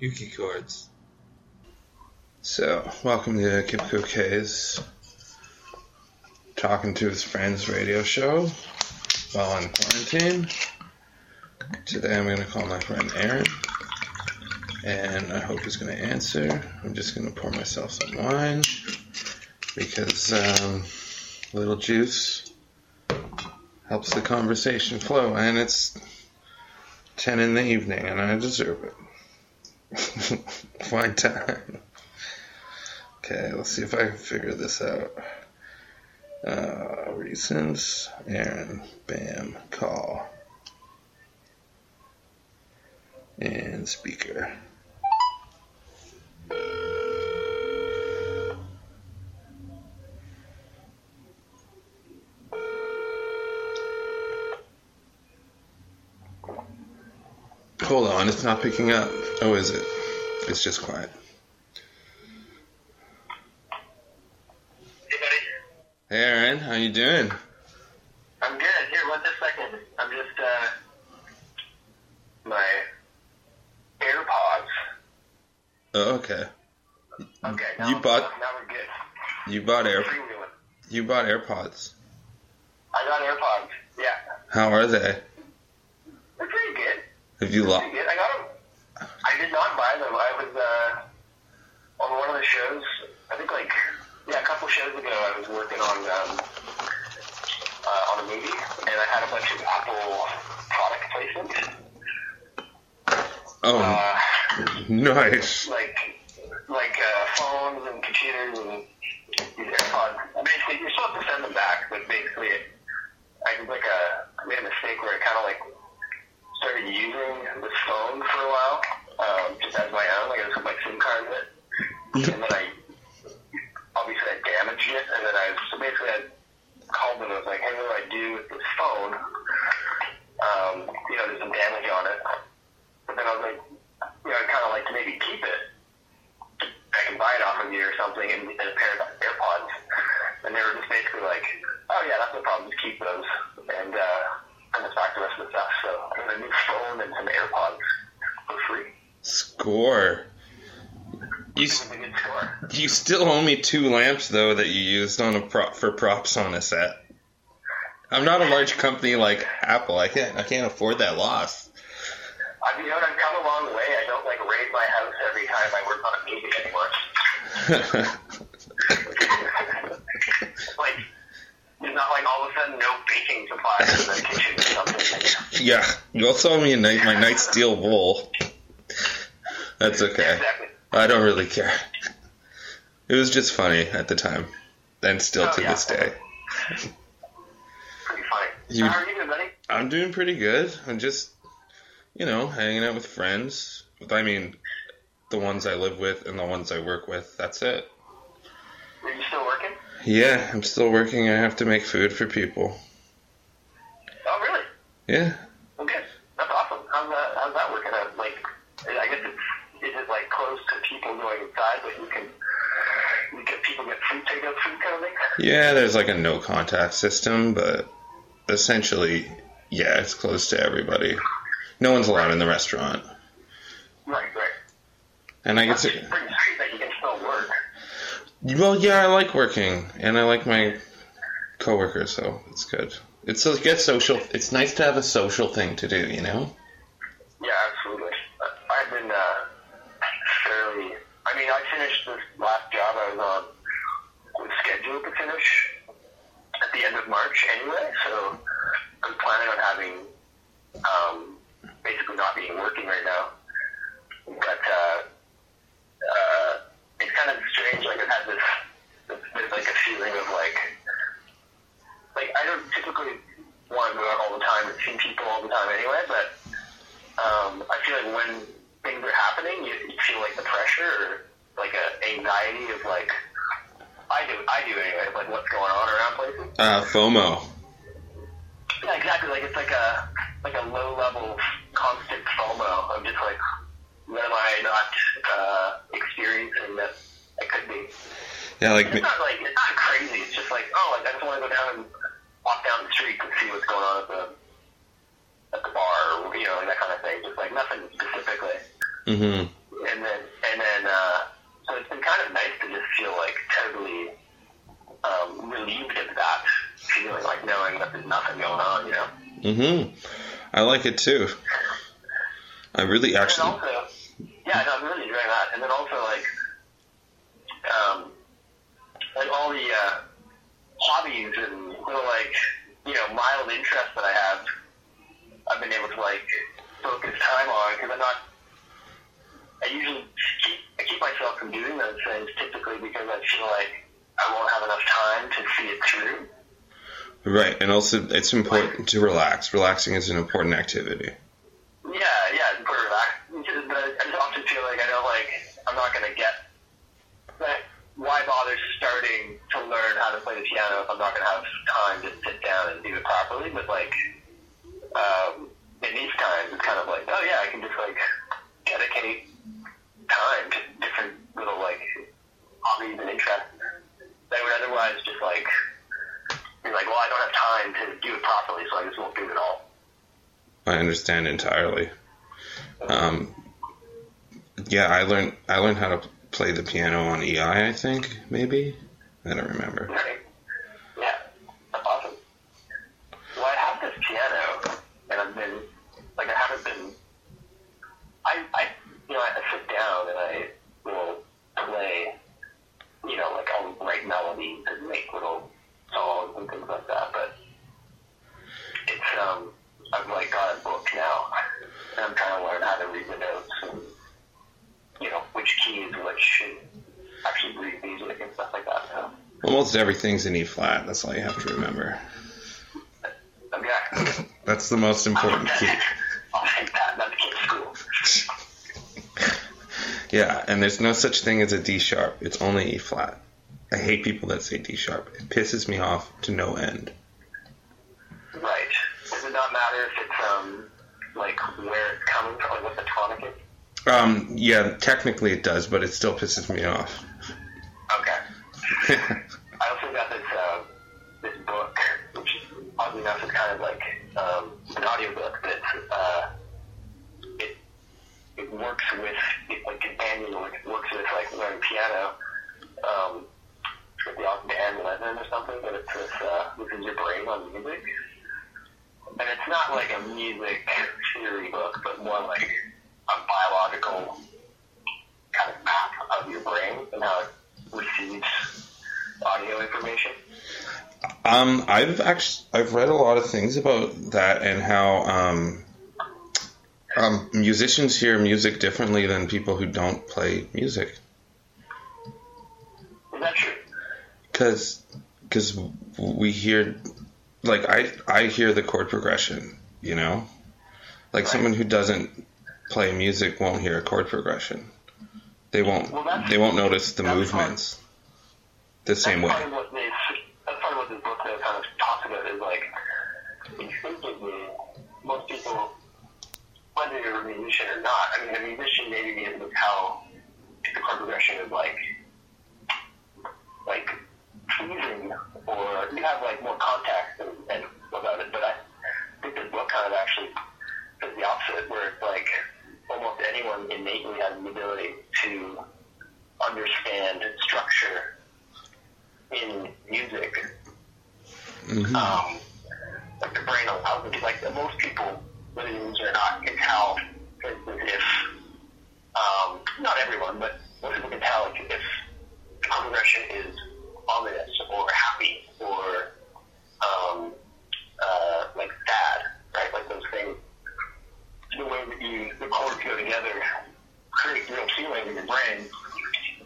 Yuki chords. So, welcome to Kipco K's Talking to His Friends radio show while in quarantine. Today I'm going to call my friend Aaron, and I hope he's going to answer. I'm just going to pour myself some wine because um, a little juice helps the conversation flow, and it's 10 in the evening, and I deserve it. Fine time. Okay, let's see if I can figure this out. Uh, recents, Aaron, bam, call, and speaker. Hold on, it's not picking up. Oh, is it? It's just quiet. Hey, buddy. Hey, Aaron, how you doing? I'm good. Here, one second. I'm just, uh, my AirPods. Oh, okay. Okay, now, You bought- now we're good. You bought Air. You bought AirPods. I got AirPods. Yeah. How are they? They're pretty good. Have you lost? I got them. I did not buy them. I on one of the shows, I think like, yeah, a couple shows ago, I was working on, um, uh, on a movie, and I had a bunch of Apple product placements. Oh, Uh, nice. like like uh, phones and computers and these AirPods. Basically, you're supposed to send them back, but basically, it, I did like a I made a mistake where I kind of like started using this phone for a while, um, just as my own. Like I just put my SIM card in it, and then I obviously I damaged it, and then I so basically I called them and was like, hey, what do I do with this phone? Um, you know, there's some damage on it. But then I was like, you know, I'd kind of like to maybe keep it. I can buy it off of you or something and, and a pair of AirPods. And they were just basically like, oh yeah, that's no problem, just keep those. And uh, send us back the rest of the stuff. So I got a new phone and some AirPods for free. Score. You It s- was a good score. you still owe me two lamps though that you used on a prop for props on a set. I'm not a large company like Apple. I can't I can't afford that loss. I, you know, I've come a long way. I don't like raid my house every time I work on a movie anymore. like, it's not like all of a sudden no baking supplies in the kitchen or something. yeah, you also owe me a night my night steel wool. That's okay. Exactly. I don't really care. It was just funny at the time, and still Oh, to yeah. this day. Pretty funny. You- How are you doing, buddy? I'm doing pretty good. I'm just, you know, hanging out with friends. I mean, the ones I live with and the ones I work with. That's it. Are you still working? Yeah, I'm still working. I have to make food for people. Oh, really? Yeah. Okay. That's awesome. How's that, how's that working out? Like, I guess it's, is it like close to people going inside, but you can, you get people get food, take food kind? Yeah, there's like a no contact system, but essentially, yeah, it's close to everybody. No one's allowed in the restaurant. Right, right. And I get to. pretty sweet that you can still work. Well, yeah, I like working, and I like my coworkers, so it's good. It's a get social. It's nice to have a social thing to do, you know. Yeah, absolutely. I- I've been uh, fairly. I mean, I finished this last job I was on was scheduled to finish at the end of March anyway, so I'm planning on having um, basically not being working right now. But uh, uh, it's kind of strange. Like I've had this, this, there's like a feeling of like, like I don't typically want to go out all the time and see people all the time anyway, but um, I feel like when things are happening, you, you feel like the pressure or like a anxiety of like, I do, I do anyway, like what's going on around places. Uh, FOMO. Yeah, exactly. Like it's like a like a low level constant FOMO. I'm just like, what am I not uh, experiencing that I could be? Yeah, like It's not like it's not crazy. It's just like, oh, like I just want to go down and walk down the street and see what's going on at the at the bar, or you know, like that kind of thing. Just like nothing specifically. hmm And and then and then uh, so it's been kind of nice to just feel like totally um, relieved of that feeling, like knowing that there's nothing going on, you know. Mhm. I like it too. I really And actually. also, yeah, no, I'm really enjoying that. And then also like, um, like all the uh, hobbies and little like you know mild interests that I have, I've been able to like focus time on because I'm not. I usually keep I keep myself from doing those things typically because I feel like I won't have enough time to see it through. Right, and also it's important to relax. Relaxing is an important activity. Yeah, yeah, it's pretty relaxed. Because the, I just often feel like I know, like, I'm not going to get. Like, why bother starting to learn how to play the piano if I'm not going to have time to sit down and do it properly? But, like, um, in these times, it's kind of like, oh, yeah, I can just, like, dedicate time to different little, like, hobbies and interests that would otherwise just, like, be like, well, I don't have time to do it properly, so I just won't do it at all. I understand entirely. Um, yeah, I learned I learned how to play the piano on EI. I think maybe I don't remember. Right. Yeah, that's awesome. Well, I have this piano, and I've been, like, I haven't been, I, I, you know, I, I sit down and I will play, you know, like I'll write melodies and make little songs and things like that, but it's, um, I've, like, got a book now, and I'm trying to learn how to read the notes and, you know, which keys, which, and actually read music and stuff like that, so. Almost everything's in E flat. That's all you have to remember. Okay. That's the most important key. I'll take that. That's kid school. Yeah, and there's no such thing as a D sharp. It's only E flat. I hate people that say D sharp. It pisses me off to no end. Right. Does it not matter if it's um like where it's coming from, like what the tonic is? Um, yeah, technically it does, but it still pisses me off. Okay. I also got this uh, this book, which oddly enough is kind of like um, an audiobook, but it's, uh, it it works with it, like companion work works with like learning piano. Um, with the Dan Levin or something, but it's this uh, this is your brain on music, and it's not like a music theory book, but more like a biological kind of map of your brain and how it receives audio information. Um, I've actually I've read a lot of things about that and how um, um, musicians hear music differently than people who don't play music. Is that true? Cause, cause we hear, like I I hear the chord progression, you know, like Right. someone who doesn't play music won't hear a chord progression. They won't Well, they won't notice the movements the same way. Part what this, that's part of what this book kind of about is like instinctively most people, whether you're a musician or not, I mean a musician maybe be able to tell if the chord progression is like like pleasing or you have like more context and, and about it, but I think this book kind of actually does the opposite where it's like almost anyone innately has the ability to understand structure in music. Hmm Um, like the brain allows them to, like most people, whether you use it or not, can tell, if, um, not everyone, but most people can tell like, if the progression is ominous or happy or um, uh, like sad, right? Like those things. The way that you, the chords go together create real feeling in your brain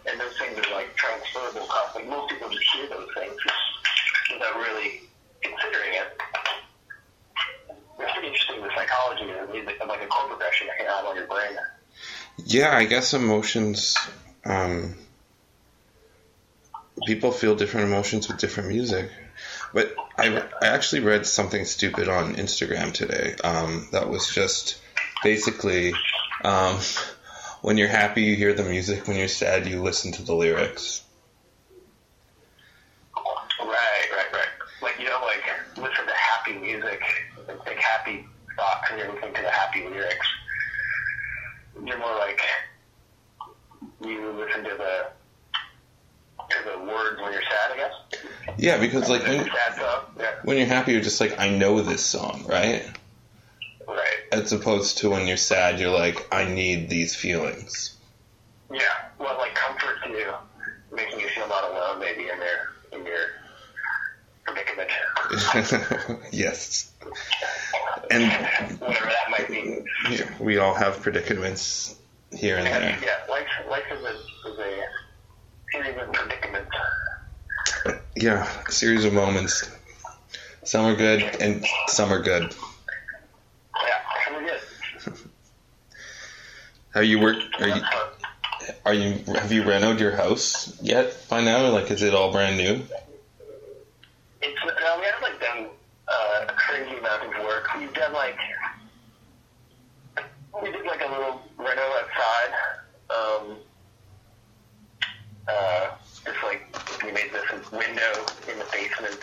and those things are like transferable. Like most people just hear those things without really considering it. It's pretty interesting the psychology of like a chord progression can have on your brain. Yeah, I guess emotions. Um, people feel different emotions with different music. But I, I actually read something stupid on Instagram today. Um, that was just basically um, when you're happy, you hear the music. When you're sad, you listen to the lyrics. you're listening to the happy lyrics. You're more like you listen to the to the words when you're sad, I guess. Yeah, because like when, yeah. when you're happy, you're just like, I know this song, right? Right. As opposed to when you're sad, you're like, I need these feelings. Yeah, well, like comforts you, making you feel not alone, maybe in there in your predicament. yes. And whatever that might be. yeah, we all have predicaments here and there. Yeah. Life life is a is a series of predicaments. Yeah, a series of moments. Some are good and some are good. Yeah. Really good. How you work? Are you are you have you renoed your house yet by now? Like, is it all brand new? It's uh, we haven't like done uh, a crazy amount of work. We've done like we did like a little reno outside. Um, uh, just like we made this window in the basement.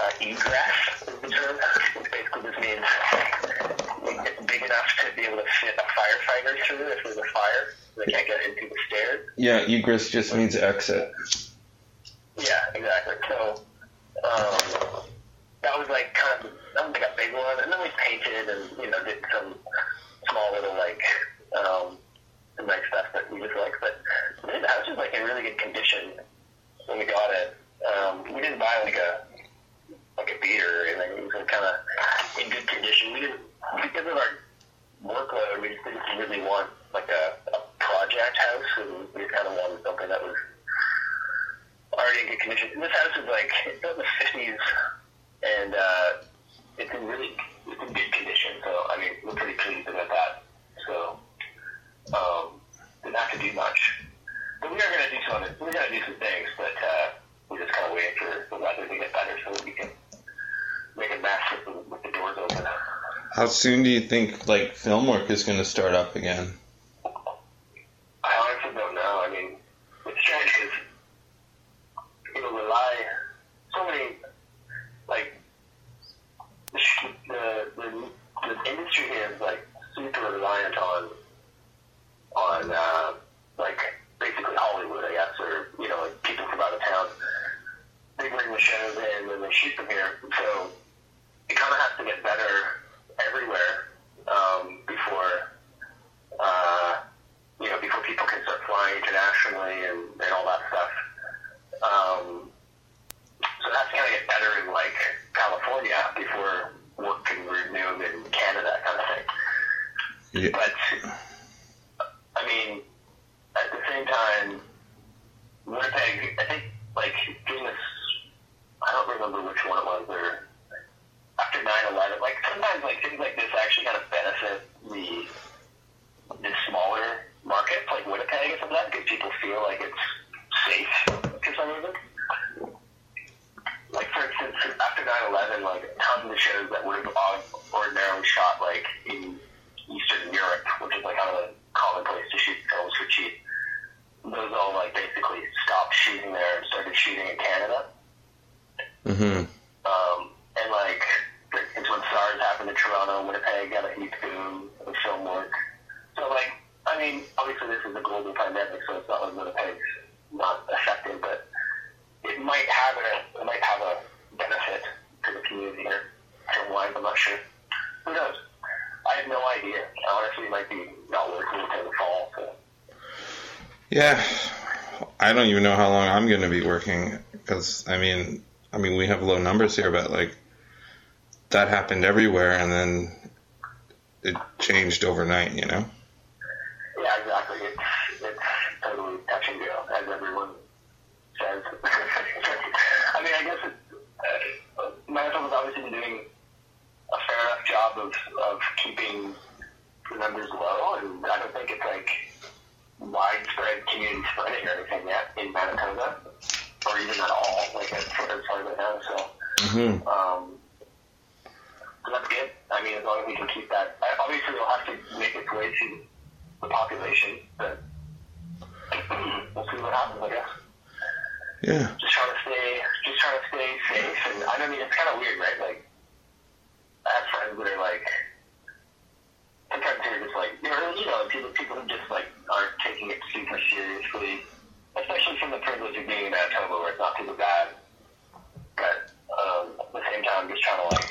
Uh, egress is the term. Which basically just means it's big enough to be able to fit a firefighter through if there's a fire. They can't get into the stairs. Yeah, egress just means exit. Yeah, exactly. So um, that was like kind of that was like a big one, and then we painted and you know did some small little like um, some nice stuff that we just like. But the house was like in really good condition when we got it. Um, we didn't buy like a like a beater or anything. It was kind of in good condition. We didn't because of our workload. We just didn't really want like a, a project house, and we kind of wanted something that was already in good condition. This house is like it's in the fifties, and uh, it's in really it's in good condition. So I mean, we're pretty pleased about that. So um, didn't have to do much, but we are going to do some. We're going to do some things, but uh, we're just kind of waiting for the weather to get better so that we can make a mess with the, with the doors open. How soon do you think like film work is going to start up again? I honestly don't know. I mean, it's strange because it'll rely so many like the sh- the, the, the industry here is like super reliant on on uh, like basically Hollywood, I guess, or you know, like people from out of town. They bring the shows in and they shoot them here, so it kind of has to get better everywhere um, before. Uh, you know, before people can start flying internationally and, and all that stuff. Um, so that's going to get better in like California before work can resume in Canada, kind of thing. Yeah. But I mean, at the same time, Winnipeg. I think like doing this. I don't remember which one it was. Or after 9/11, like sometimes like things like this actually kind of benefit the the smaller markets like Winnipeg and some of that because people feel like it's safe for some reason. Like for instance, after 9/11, like tons of the shows that would have ordinarily shot like in Eastern Europe, which is like kind of a common place to shoot films for cheap, those all like basically stopped shooting there and started shooting in Canada. Mm-hmm. Um, and like, it's when SARS happened in Toronto, Winnipeg got a huge boom of film work. So like, I mean, obviously this is a global pandemic, so it's not like Winnipeg's not affected, but it might have a, it might have a benefit to the community here. Film wise, I'm not sure. Who knows? I have no idea. Honestly, it might be not working until the fall. So. Yeah, I don't even know how long I'm going to be working because I mean, I mean we have low numbers here, but like that happened everywhere, and then it changed overnight. You know. Yeah, exactly. It's it's totally touch and go, as everyone says. I mean, I guess it, uh, Manitoba's obviously been doing a fair enough job of of keeping the numbers low, and I don't think it's like widespread community spreading or anything yet in Manitoba, or even at all, like as far as I know. So. Mm-hmm. Um, so that's good. I mean, as long as we can keep that. Obviously, it'll have to make its way to the population, but we'll see what happens, I guess. Yeah. Just trying to stay, just trying to stay safe. And I mean, it's kind of weird, right? Like, I have friends that are like, super seriously, especially from the privilege of being in Manitoba where it's not too bad. But um, at the same time, I'm just trying to like,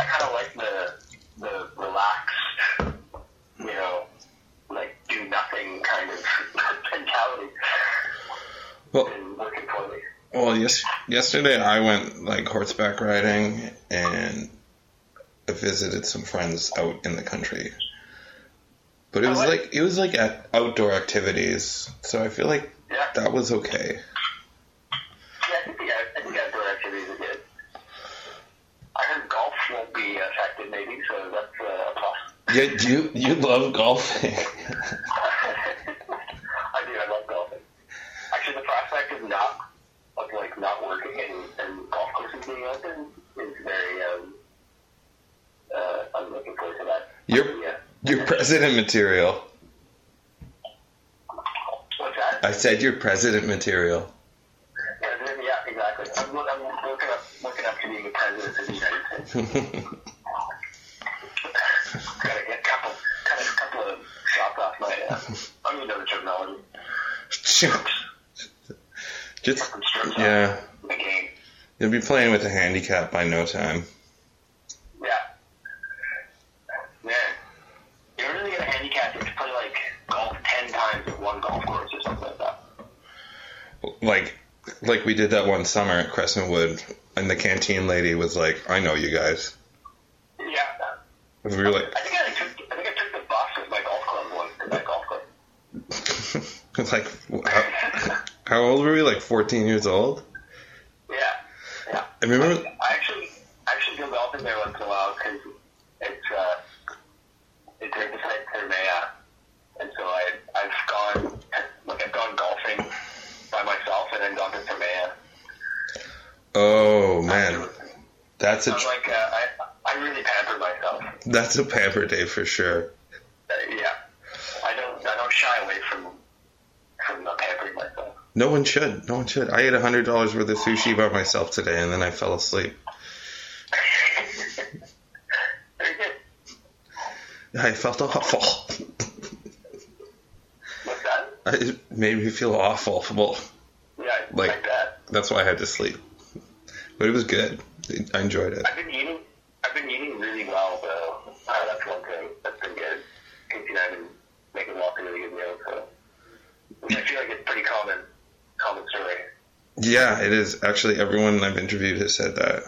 I kind of like the the relaxed, you know, like do nothing kind of mentality. Well, working. Well, yes, yesterday I went like horseback riding and visited some friends out in the country. But it was Oh, like it was like at outdoor activities, so I feel like Yeah. that was okay. Yeah, I think the, I think outdoor activities are good. I heard golf won't be affected, maybe, so that's uh, a plus. Yeah, you you love golfing. I do. I love golfing. Actually, the prospect of not of like not working and, and golf courses being open is very. Um, uh, I'm looking forward to that. You're Yeah. You're president material. What's that? I said you're president material. Yeah, yeah, exactly. I'm, I'm looking up looking up to being the president of the United States. Gotta a couple, of a couple of shots off my. Uh, I don't even know the terminology. Just yeah, off the game. you'll be playing with a handicap by no time. Like we did that one summer at Crescentwood, and the canteen lady was like, "I know you guys." Yeah. And we were like, I think I took I think I took the bus my golf club once to that golf club. it's like how, how old were we? Like 14 years old. Yeah. Yeah. I remember. I actually I actually go golfing there once in a while because it's uh it's right beside Thermea, and so I I've gone like I've gone golfing by myself and then gone to Thermea. Oh man, that's a I'm like uh, I I really pamper myself. that's a pamper day for sure. Uh, yeah, I don't I don't shy away from from uh, pampering myself. No one should. No one should. I ate a hundred dollars worth of sushi by myself today, and then I fell asleep. I felt awful. What's that? It made me feel awful. Well, Yeah, Like- like, that. that's why I had to sleep. But it was good. I enjoyed it. I've been eating. I've been eating really well though. Uh, that's one thing that's been good. Casey and I've been making lots of really good meals, so I feel like it's pretty common, common story. Yeah, it is. Actually, everyone I've interviewed has said that.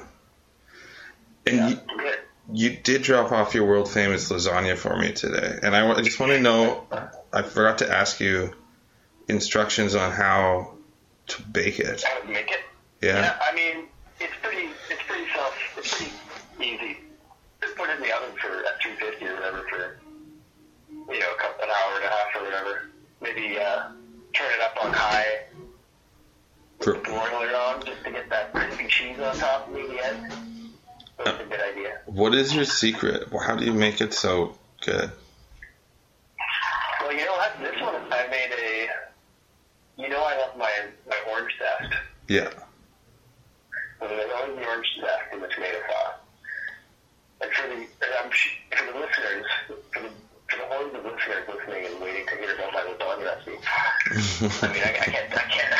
And Yeah, you, you did drop off your world famous lasagna for me today, and I, I just want to know. I forgot to ask you instructions on how to bake it. How to make it? Yeah. I mean, is your secret? How do you make it so good? Well, you know what? This one I made a. You know, I love my my orange zest. Yeah. So there's always the orange zest in the tomato sauce. And for the and I'm, for the listeners, for the for the hordes of listeners listening and waiting to hear about my lasagna recipe. I mean, I, I can't, I can't,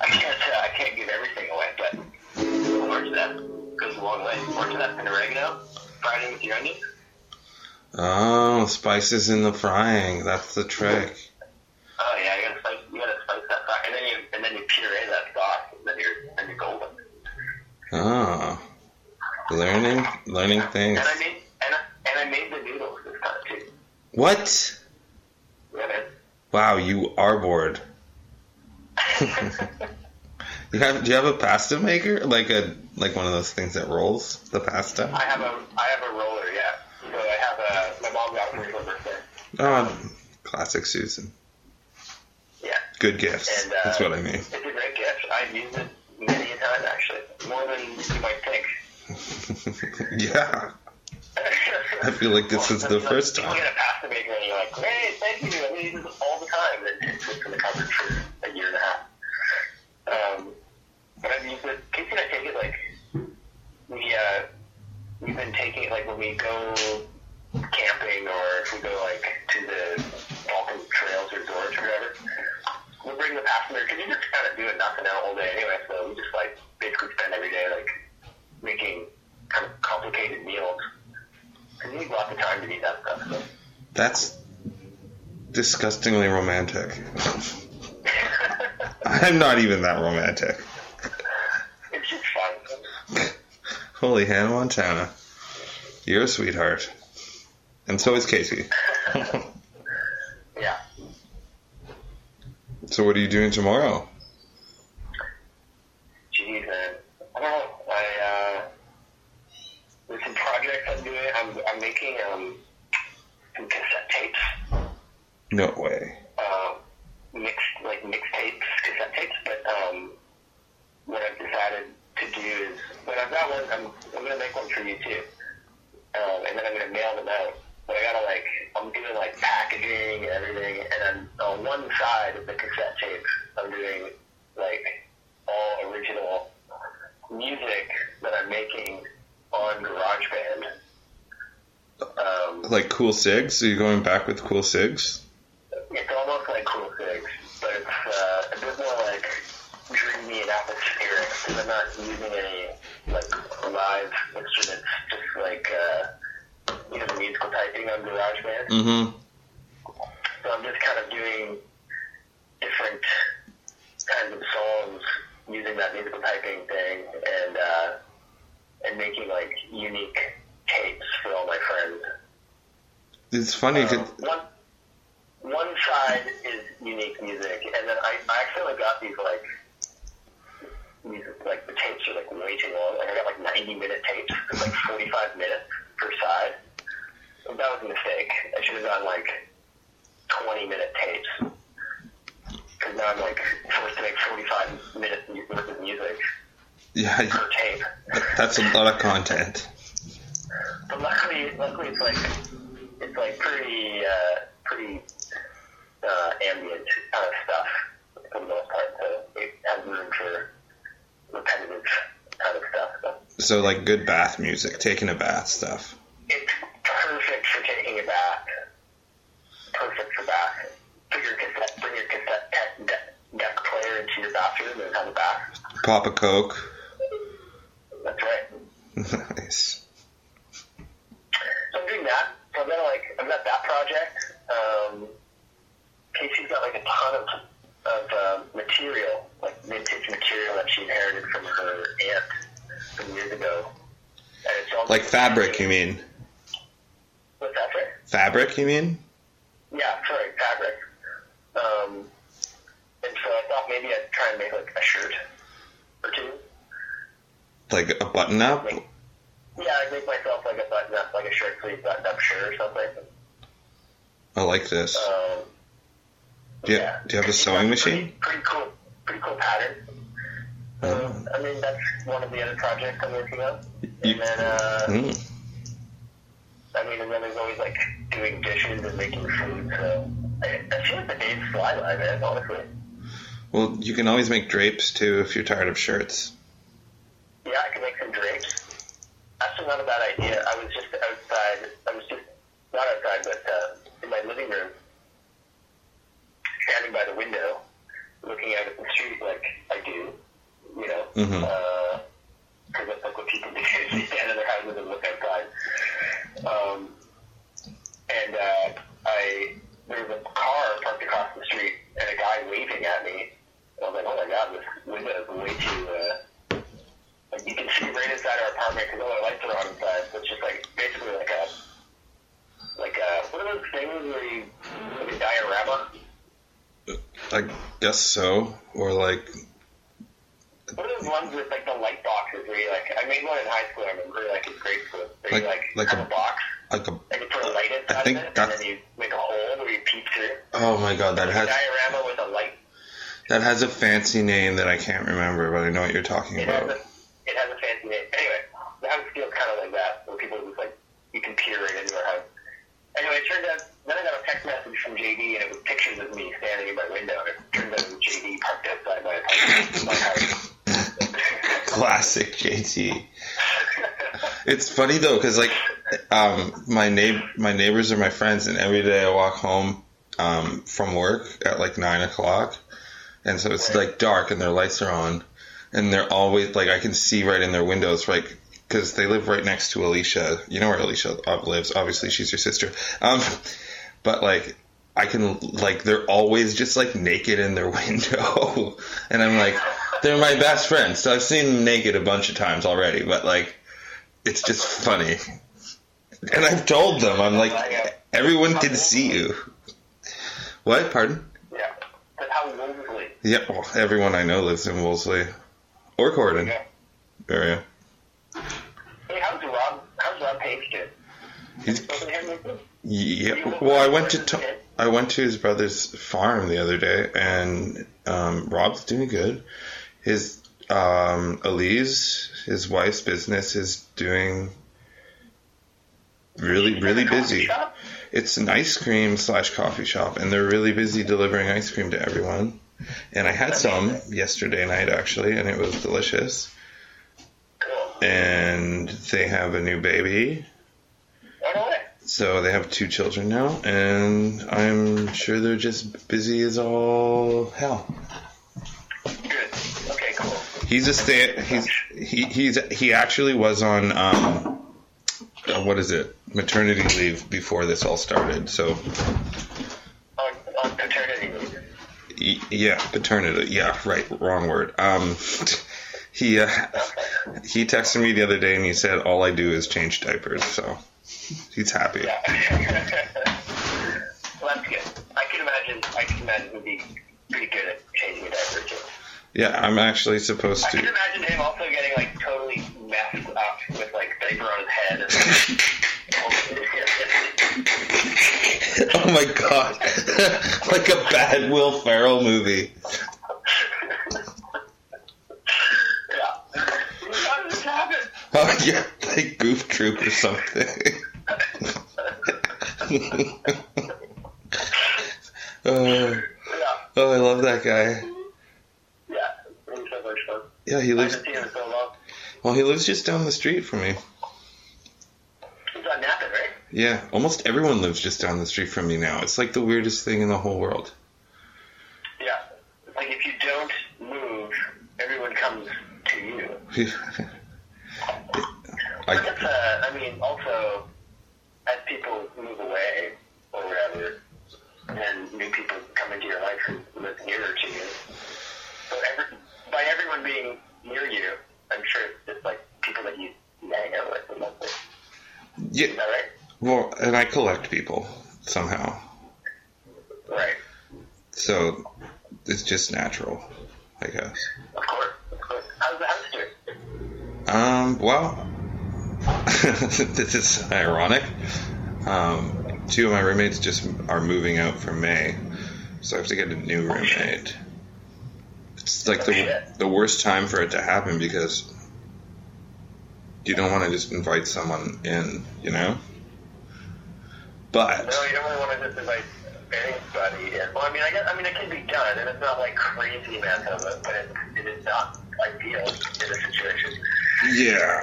I can't, uh, I can't give everything away, but orange zest goes a long way. Orange zest and oregano, fried with your onions. oh, spices in the frying. That's the trick. Oh yeah, you gotta spice, you gotta spice that back, and then you and then you puree that sauce, and then you're and you're golden. Oh. Learning, learning things. And I made and I, and I made the noodles this time too. What? Yeah, man. Wow, you are bored. You have? Do you have a pasta maker? Like a like one of those things that rolls the pasta? I have a I have a roller, yeah. So I have a my mom got me for birthday. Oh, classic Susan. Yeah, Good gifts. And, uh, That's what I mean. it's a great gift. I've used it many a time actually, more than you might think. yeah. I feel like this is the Well, first people time. get a pasta maker and you're like, great, thank you. To use this all the time. And it sits in the cupboard for a year and a half. But I've used it. Casey and I take it like we uh, we've been taking it like when we go camping or if we go like to the Falcon Trails resorts or whatever. We'll bring the pasta maker because you just kind of doing nothing out all day anyway. So we just like basically spend every day like making kind of complicated meals. Because you need lots of time to do that stuff. So. That's disgustingly romantic. I'm not even that romantic. Holy Hannah Montana. You're a sweetheart. And so is Casey. Yeah. so what are you doing tomorrow? I don't know. I, uh, there's some projects I'm doing. I'm, I'm making, um, some cassette tapes. No way. um, mixed like mixtapes, cassette tapes. But um, what I've decided to do is, when I've got one, I'm I'm gonna make one for you too, um, and then I'm gonna mail them out. But I gotta like, I'm doing like packaging and everything, and then on one side of the cassette tapes, I'm doing like all original music that I'm making on GarageBand. Um, Like cool SIGs? Are you going back with cool SIGs? it's almost like Cool Six, but it's uh, a bit more like dreamy and atmospheric because I'm not using any like live instruments, just like uh, you know the musical typing on GarageBand. Mm-hmm. So I'm just kind of doing different kinds of songs using that musical typing thing and uh, and making like unique tapes for all my friends. It's funny. Um, one one side is unique music, and then I, I accidentally got these like these like the tapes are like way too long. Like I got like ninety minute tapes, like forty five minutes per side. That was a mistake. I should have done like twenty minute tapes. Because now I'm like forced to make forty five minutes worth of music yeah, per tape. that's a lot of content. But luckily, luckily it's like it's like pretty uh, pretty uh, ambient kind of stuff for the most part. So it has room for repetitive kind of stuff. So like good bath music, taking a bath stuff. it's perfect for taking a bath. Perfect for bath. Put your cassette, bring your cassette deck, player into your bathroom and have a bath. Pop a Coke. That's right. nice. So I'm doing that. So I've got like I've got that project. Um, Casey's got like a ton of of uh, material, like vintage material that she inherited from her aunt some years ago. And it's all Like fabric, you mean? What's that for? Fabric, you mean? Yeah, sorry, fabric. Um, and so I thought maybe I'd try and make like a shirt or two. Like a button up? Yeah, I'd make myself like a button up, like a shirt sleeve button up shirt or something. I like this. Um, Do you, do you have a sewing machine? Pretty, pretty cool, pretty cool pattern. Oh. Um, I mean, that's one of the other projects I'm working on. And then, uh, Mm. I mean, and then there's always like doing dishes and making food. So I, I feel like the days fly by, man. Honestly. Well, you can always make drapes too if you're tired of shirts. Yeah, I can make some drapes. Actually, not a bad idea. I was just outside. I was just not outside, but uh, in my living room, standing by the window, looking out at the street like I do. You know, Mhm. because that's like what people do. they stand in their houses and look outside. Um, and uh, I there was a car parked across the street and a guy waving at me. I was like, oh my god, this window is way too. Uh, like you can see right inside our apartment because all our lights are on inside. So it's just like basically like a like a what are those things where you like a diorama? I guess so. Or like, What are those ones with like the light boxes where you like? I made one in high school. I remember like in grade school. Where Like- you like, like have a- a, box like a. and you put a light inside think of it, and then you make a hole where you peek through. Oh my god, that has diorama with a light. that has a fancy name that I can't remember, but I know what you're talking It about. a it has a fancy name. Anyway, the house feels kind of like that, where people just like you can peer right into our house. Anyway, it turned out then I got a text message from JD, and it was pictures of me standing in my window, and it turned out it was JD parked outside my, my house. It's funny though, cause like, um, my neigh- my neighbors are my friends, and every day I walk home, um, from work at like nine o'clock, and so it's like dark and their lights are on, and they're always like I can see right in their windows, like, cause they live right next to Alicia. You know where Alicia uh, lives? Obviously, she's your sister. Um, but like. I can like they're always just like naked in their window, and I'm like, they're my best friends. So I've seen them naked a bunch of times already, but like, it's just funny. And I've told them, I'm like, everyone can see you. What? Pardon? Yeah. But how Wolseley? Yeah, well, everyone I know lives in Wolseley or Corydon Yeah. area. Hey, how's Rob? How's Rob Page doing? He's Spoken to him lately? Yeah. Well, I went to to- I went to his brother's farm the other day, and um, Rob's doing good. His um, Elise, his wife's business, is doing really really busy. shop? It's an ice cream slash coffee shop, and they're really busy delivering ice cream to everyone. And I had some yesterday night actually, and it was delicious. Cool. And they have a new baby. So they have two children now, and I'm sure they're just busy as all hell. Good. Okay, cool. He's a stay. He's he he's he actually was on um, uh, what is it maternity leave before this all started. So On, on paternity leave. y- yeah, paternity. Yeah, right. Wrong word. Um, he uh, he texted me the other day and he said all I do is change diapers. So he's happy. Yeah. well, that's good. I can imagine. I can imagine he'd be pretty good at changing a diaper too. Yeah, I'm actually supposed I can to. imagine him also getting like totally messed up with like diaper on his head and. Oh my god. like a bad Will Ferrell movie. yeah. How did this happen? Oh yeah, like Goof Troop or something. oh, oh, I love that guy. Yeah. It was so much fun. Yeah, he lives. haven't seen him in so long. Well, he lives just down the street from me. He's on Nappin, right? Yeah, almost everyone lives just down the street from me now. It's like the weirdest thing in the whole world. Yeah. It's like if you don't move, everyone comes to you. I, But it's, I mean, also, as people move away or whatever, and new people come into your life who live nearer to you, so every, by everyone being near you, I'm sure it's just like people that you hang out with. And that's it. yeah, Is that right? Well, and I collect people somehow, Right. so it's just natural, I guess. Of course. Of course. How's the house doing? Um, well, this is ironic. Um, two of my roommates just are moving out for May, so I have to get a new roommate. It's like the the worst time for it to happen because you don't want to just invite someone in, you know. But No, you don't really want to just invite anybody in. Well, I mean, I guess, I mean, it can be done, and it's not like crazy amount of it, but it, it is not ideal in a situation. Yeah,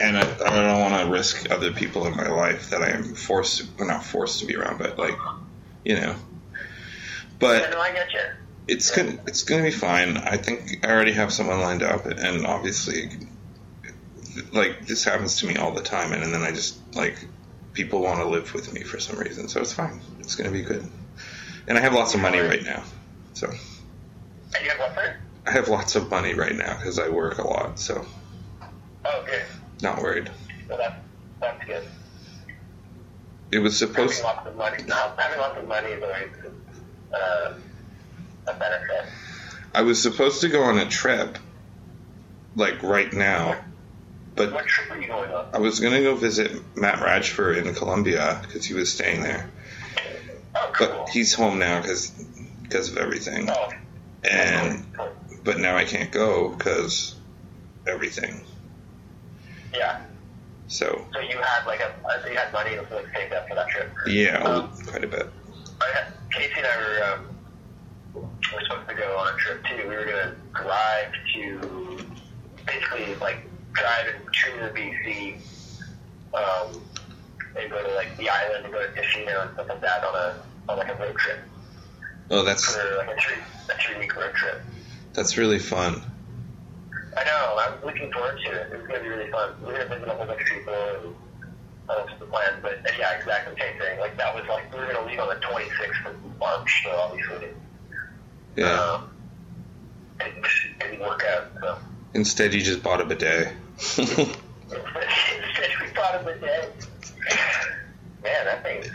and I, I don't want to risk other people in my life that I am forced, to, well, not forced to be around, but like, you know. Yeah, But no, I get you. it's gonna it's gonna be fine. I think I already have someone lined up, and obviously, like this happens to me all the time, and, and then I just like people want to live with me for some reason, so it's fine. It's gonna be good, and I have lots of money right now, so And you have what for? I have lots of money right now because I work a lot, so Oh, good. not worried. So that's, that's good. It was supposed. Having lots of money, no, having lots of money is always uh, a benefit. I was supposed to go on a trip, like right now, but What trip are you going on? I was gonna go visit Matt Radford in Colombia because he was staying there, Oh, cool. but he's home now because because of everything, oh, and but now I can't go because everything. Yeah. So So you had like a, uh, so you had money to like save up for that trip. yeah, Um, quite a bit. I had, Casey and I were, um, we were supposed to go on a trip too. We were gonna drive to basically like drive in Trinidad, BC, um, and go to like the island and go to Tofino and stuff like that on a on like a road trip Oh, that's for like a three a three week road trip. that's really fun. I know. I'm looking forward to it. It's gonna be really fun. We're gonna visit a whole bunch of people and sorts of plans. But uh, yeah, exactly same thing. Like that was like we were gonna leave on the 26th of March, so obviously Yeah. um, it didn't work out. So Instead, you just bought a bidet. Instead thought of the day. Man, that thing's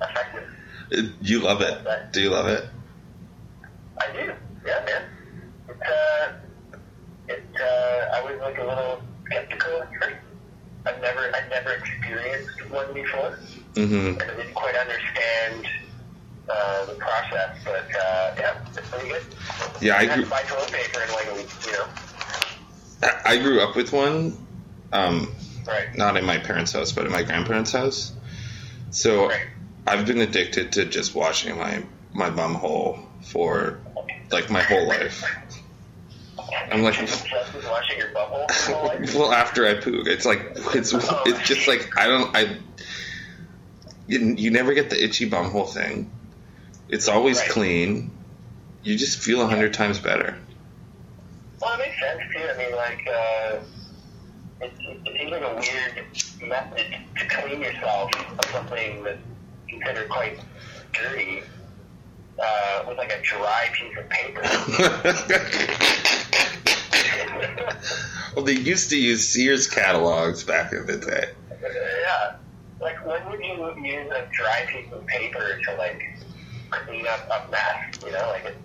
effective. You love it. Do you love it? I do. Yeah, man. It's uh, it uh, I was like a little skeptical at first. I've never, I've never experienced one before, Mm-hmm. and I didn't quite understand uh, the process. But uh, yeah, it's pretty good. Yeah, I I had to buy toilet paper in like a week, you know. I grew up with one. Um, Right. not in my parents' house, but in my grandparents' house. So Right. I've been addicted to just washing my my bum hole for like my whole life. I'm like, washing your well, after I poop, it's like it's it's just like I don't I. You, you never get the itchy bum hole thing. It's always Right. clean. You just feel a hundred times better. Well, it makes sense too. I mean, like, uh, it, it seems like a weird method to clean yourself of something that's considered quite dirty uh, with like a dry piece of paper. well, they used to use Sears catalogs back in the day. yeah. Like, when would you use a dry piece of paper to like clean up a mess? You know, like it,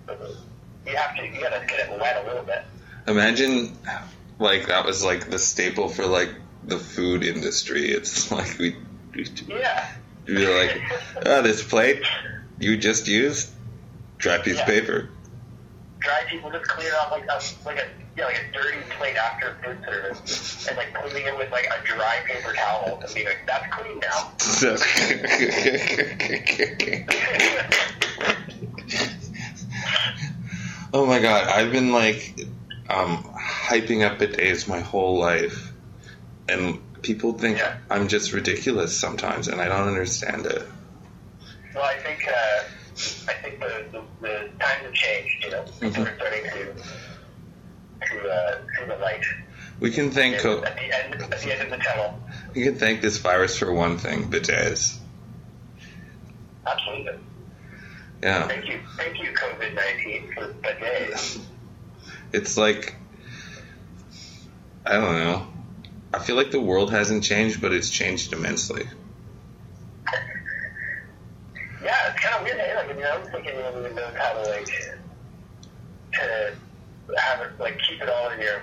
you have to, you gotta get it wet a little bit. Imagine, like that was like the staple for like the food industry. It's like we we Yeah. were like, oh, this plate you just used dry piece Yeah. of paper. dry people just clean it off like a like a yeah, like a dirty plate after food service and like cleaning it with like a dry paper towel and being like, that's clean now. So- oh my god, I've been like um, hyping up bidets my whole life, and people think Yeah. I'm just ridiculous sometimes, and I don't understand it. well, I think uh, I think the, the, the times have changed. You know, people are starting to to uh, see the light We can thank at co- the end at the end of the tunnel. we can thank this virus for one thing, bidets. Absolutely. Yeah. Thank you, thank you, COVID nineteen for the day. It's like I don't know. I feel like the world hasn't changed, but it's changed immensely. Yeah, it's kind of weird. eh? Like, I mean, I was thinking you even know how to like to have it like keep it all in your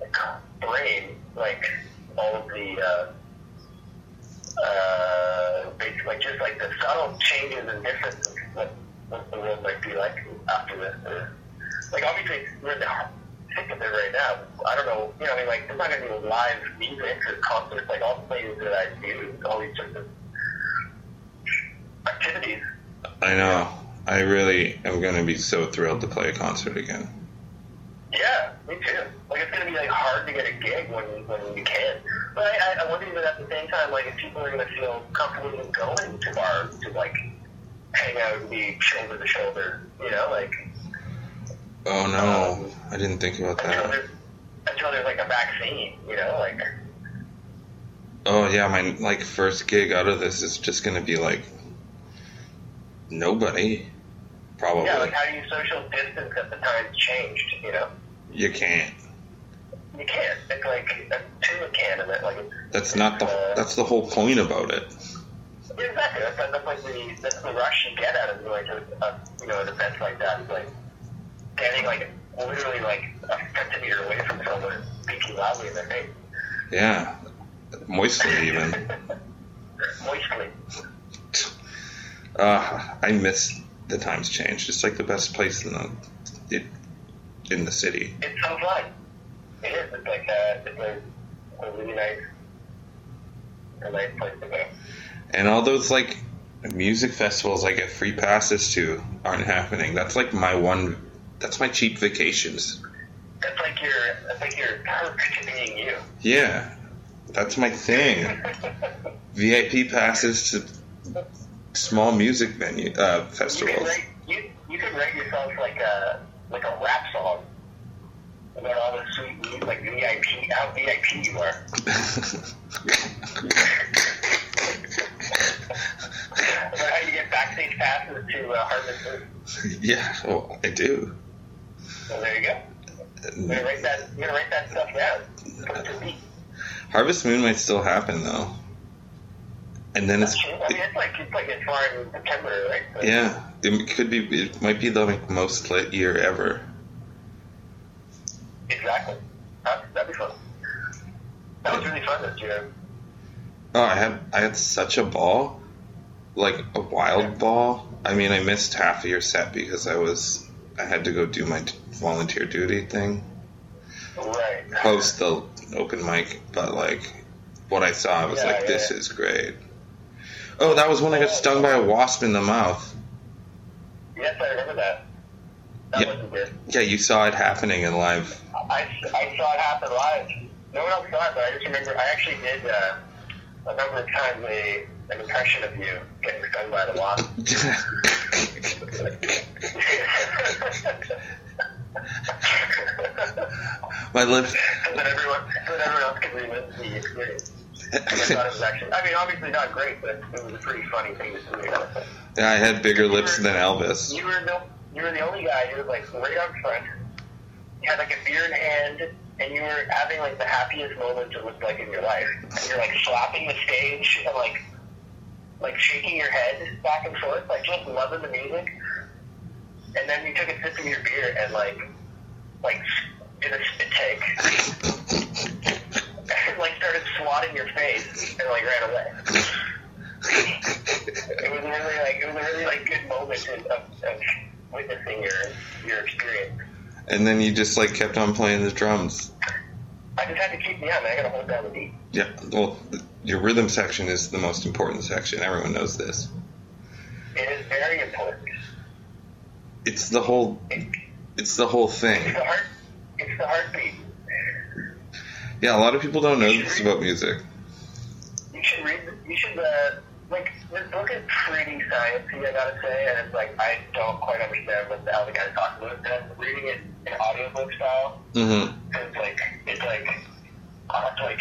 like, brain, like all of the uh, uh, basically just like the subtle changes and differences of what what the world might be like after this. Or, like obviously we're in the thick of it right now. I don't know, you know, I mean, like there's not gonna be live music or concerts, like all the things that I do, all these sorts of activities. I know. I really am going to be so thrilled to play a concert again. Yeah, me too. Like it's gonna be like hard to get a gig when when you can. But I, I, I wonder even at the same time, like if people are gonna feel comfortable even going to bars to like hang out and be shoulder to shoulder, you know, like Oh no, I didn't think about until that. there's until there's like a vaccine, you know, like Oh yeah, my like first gig out of this is just going to be like nobody. Probably. yeah, like how do you social distance at the times changed, you know? You can't. You can't. It's like a two can of it, like That's not the uh, that's the whole point about it. Exactly. That's, that's like the that's the rush you get out of like a, a you know an event like that. It's like getting like literally like a centimeter away from someone speaking loudly in their face. Yeah. Moistly even. Moistly. Uh, I miss the times changed. It's like the best place in the it, in the city. It's so fun. It is. It's like uh, it's a, a really nice, a nice place to go. And all those like music festivals I get free passes to aren't happening. That's like my one. That's my cheap vacations. That's like your that's like your perk to being you. Yeah, that's my thing. VIP passes to small music venue uh, You could festivals. write you you could write yourself like a like a rap song about all the sweet like VIP how VIP you are. About how you get backstage passes to uh, Moon. yeah, well, I do. So there you go. You're gonna write that. You're gonna write that stuff down. Put it to beat. Harvest Moon might still happen though. and then it's. I mean, it's like it's like as far in September, right? So- yeah, it could be. It might be the like, most lit year ever. Exactly. That, that'd be fun. That was really fun this year. Oh, I had I had such a ball, like a wild ball. I mean, I missed half of your set because I was I had to go do my volunteer duty thing, Right. host the open mic. But like, what I saw, I was Yeah, like, yeah, this yeah. is great. Oh, that was when I got stung by a wasp in the mouth. Yes, I remember that. That Yeah. Yeah, you saw it happening in live. I, I saw it happen live. No one else saw it, but I just remember I actually did uh, a number of times a, an impression of you getting stung by the wasp. my lips. that everyone, that everyone else could relive the experience. I thought it was actually, I mean, obviously not great, but it was a pretty funny thing to do. Yeah, I had bigger lips than Elvis. You were the you were the only guy who was like right up front. You had like a beer in hand, and you were having like the happiest moment it looked like in your life. And you're like slapping the stage and like like shaking your head back and forth, like just loving the music. And then you took a sip of your beer and like like did a spit take and like started swatting your face and like ran away. It was really like it was a really like good moment of, of, witnessing your your experience. and then you just like kept on playing the drums. I just had to keep me on. I gotta hold down the beat. Yeah, well, your rhythm section is the most important section. Everyone knows this. It is very important. It's the whole. It, It's the whole thing. it's the heart. It's the heartbeat. Yeah, a lot of people don't know this about music. You should read. You should uh, like this book is pretty sciencey. I gotta say, and it's like I don't quite understand what the hell the guy's talking about. And I'm reading it in audiobook style. Mm-hmm. And it's like it's like I have to like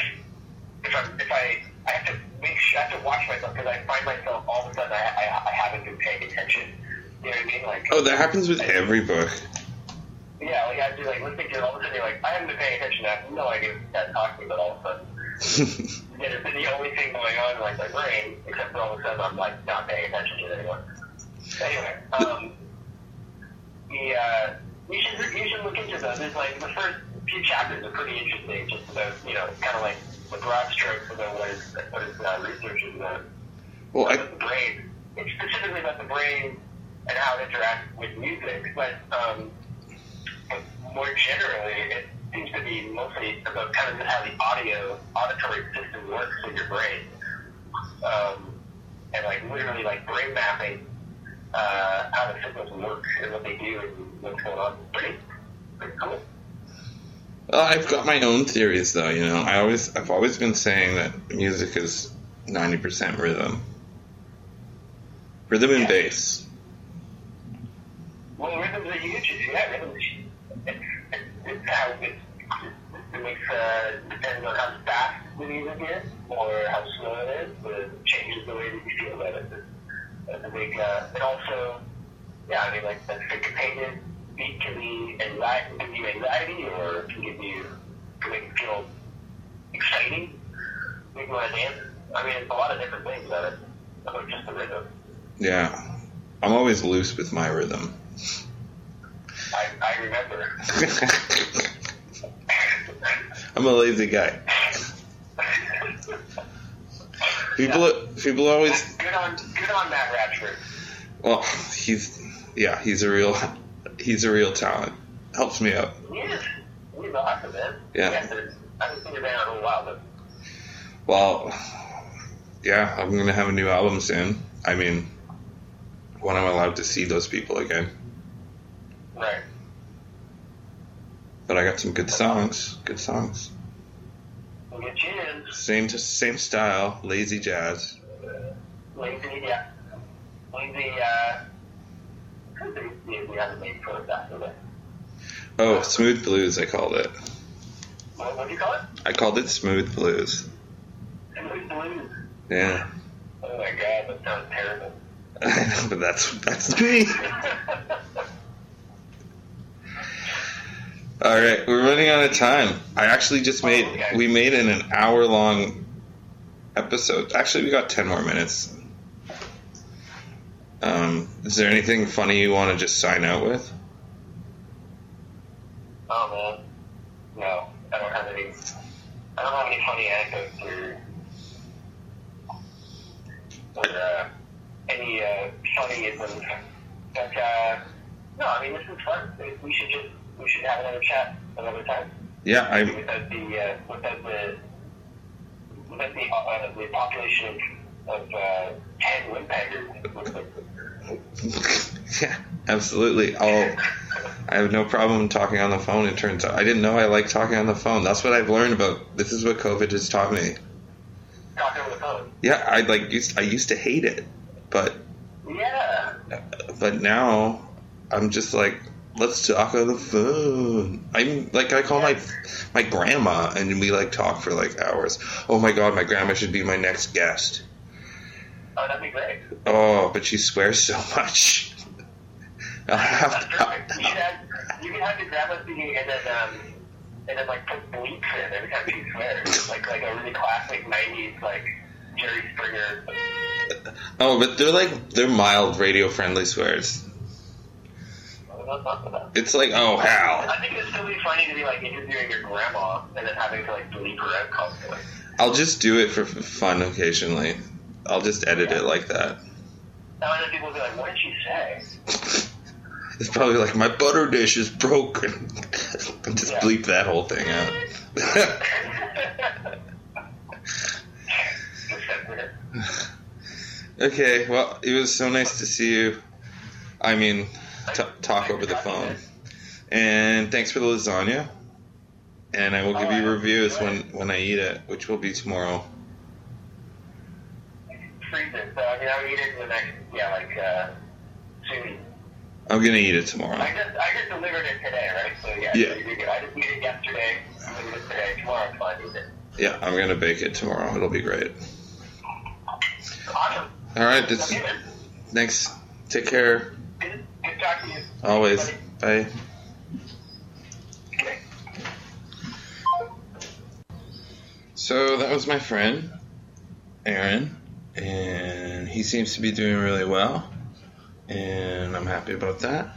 if I'm if I I have to make sure I have to watch myself because I find myself all of a sudden I, I I haven't been paying attention. You know what I mean? Like Oh, that happens with every book. yeah, like I have to like listening to it all of a sudden you're like I haven't been paying attention. I have no idea what that's talking about all of a sudden. And it's been the only thing going on in like my brain, except for all of a sudden I'm like not paying attention to it anymore. Anyway, um, the uh, you should you should look into those. It's like the first few chapters are pretty interesting, just about you know kind of like the broad strokes about what his what his uh, research is about. well, I, the brain. It's specifically about the brain and how it interacts with music, but um, more generally, it seems to be mostly about kind of how the audio auditory system works in your brain, um, and like literally like brain mapping uh, how the signals work and what they do and what's going on. Pretty, pretty cool. Well, I've got my own theories though. You know, I always, I've always been saying that music is ninety percent rhythm, rhythm and bass. Well, rhythm's a huge. Yeah, rhythm's it's, how it, it makes uh, depends on how fast the music is or how slow it is, but it changes the way that you feel about it. That's a big. Uh, and also, yeah, I mean, like a syncopated beat can be anxiety, can give you anxiety, or it can give you can make you feel exciting, make you want to dance. I mean, it's a lot of different things about it, about just the rhythm. Yeah, I'm always loose with my rhythm. I, I remember. I'm a lazy guy. People, people always Good on, good on Matt Radford. Well, he's yeah, he's a real he's a real talent. Helps me out. Is. He's awesome, man. Yeah. To- I haven't seen him in a little while, but Well, yeah, I'm gonna have a new album soon. I mean, when I'm allowed to see those people again. right. But I got some good songs. Good songs. We'll get you in. Same same style, lazy jazz. Lazy, yeah. Lazy, uh, the, the, the other name for it? Oh, smooth blues. I called it. What, what do you call it? I called it smooth blues. Smooth Blues. Yeah, Oh my god, that sounds terrible. I know, but that's that's me. All right, we're running out of time. I actually just made Oh, okay. we made it an hour long episode. Actually, we got 10 more minutes. Um, is there anything funny you want to just sign out with? Oh man, no, I don't have any. I don't have any funny anecdotes or or uh, any uh, funnyisms. But uh, no, I mean this is fun. We should just we should have another chat another time. Yeah, I Without the uh, without the without the uh, the population of, of uh, ten windbaggers. yeah, absolutely. I'll I have no problem talking on the phone. It turns out I didn't know I like talking on the phone. That's what I've learned about. This is what COVID has taught me. Talking on the phone. Yeah, I like used I used to hate it, but Yeah. but now I'm just like let's talk on the phone. I'm like I call my my grandma and we like talk for like hours. Oh my god, my grandma should be my next guest. Oh, that'd be great. Oh, but she swears so much. I'll have to. You should have, you can have the grandma speaking and then um, and then like put bleeps in every time she swears, like like a really classic '90s like Jerry Springer. oh, but they're like they're mild radio friendly swears. That's not bad. It's like oh Hal. I think still be funny to be like interviewing your grandma and then having to like bleep her out constantly. I'll just do it for fun occasionally. I'll just edit it like that. Now other people will be like, "What did she say?" It's probably like my butter dish is broken. just Yeah. bleep that whole thing out. Just censor it. okay, well, it was so nice to see you. I mean, t- talk over the phone. And thanks for the lasagna. And I will give you oh, reviews when, when I eat it, which will be tomorrow. Freeze it. So I mean, I would eat it in the next, yeah, like uh, soon. I'm gonna eat it tomorrow. I just I just delivered it today, right? So yeah, Yeah. So. I just made it yesterday. I delivered it today. Tomorrow I'm fine with it. Yeah, I'm gonna bake it tomorrow. It'll be great. Awesome. All right, that's, thanks. Take care. Good, good talking to you. Always. Bye. Okay. So that was my friend, Aaron, and he seems to be doing really well, and I'm happy about that.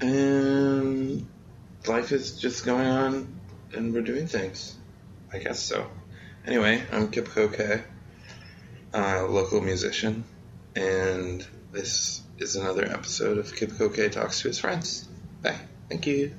And life is just going on, and we're doing things. I guess so. Anyway, I'm Kip Koke, a local musician, and this is another episode of Kip Koke Talks to His Friends. Bye. Thank you.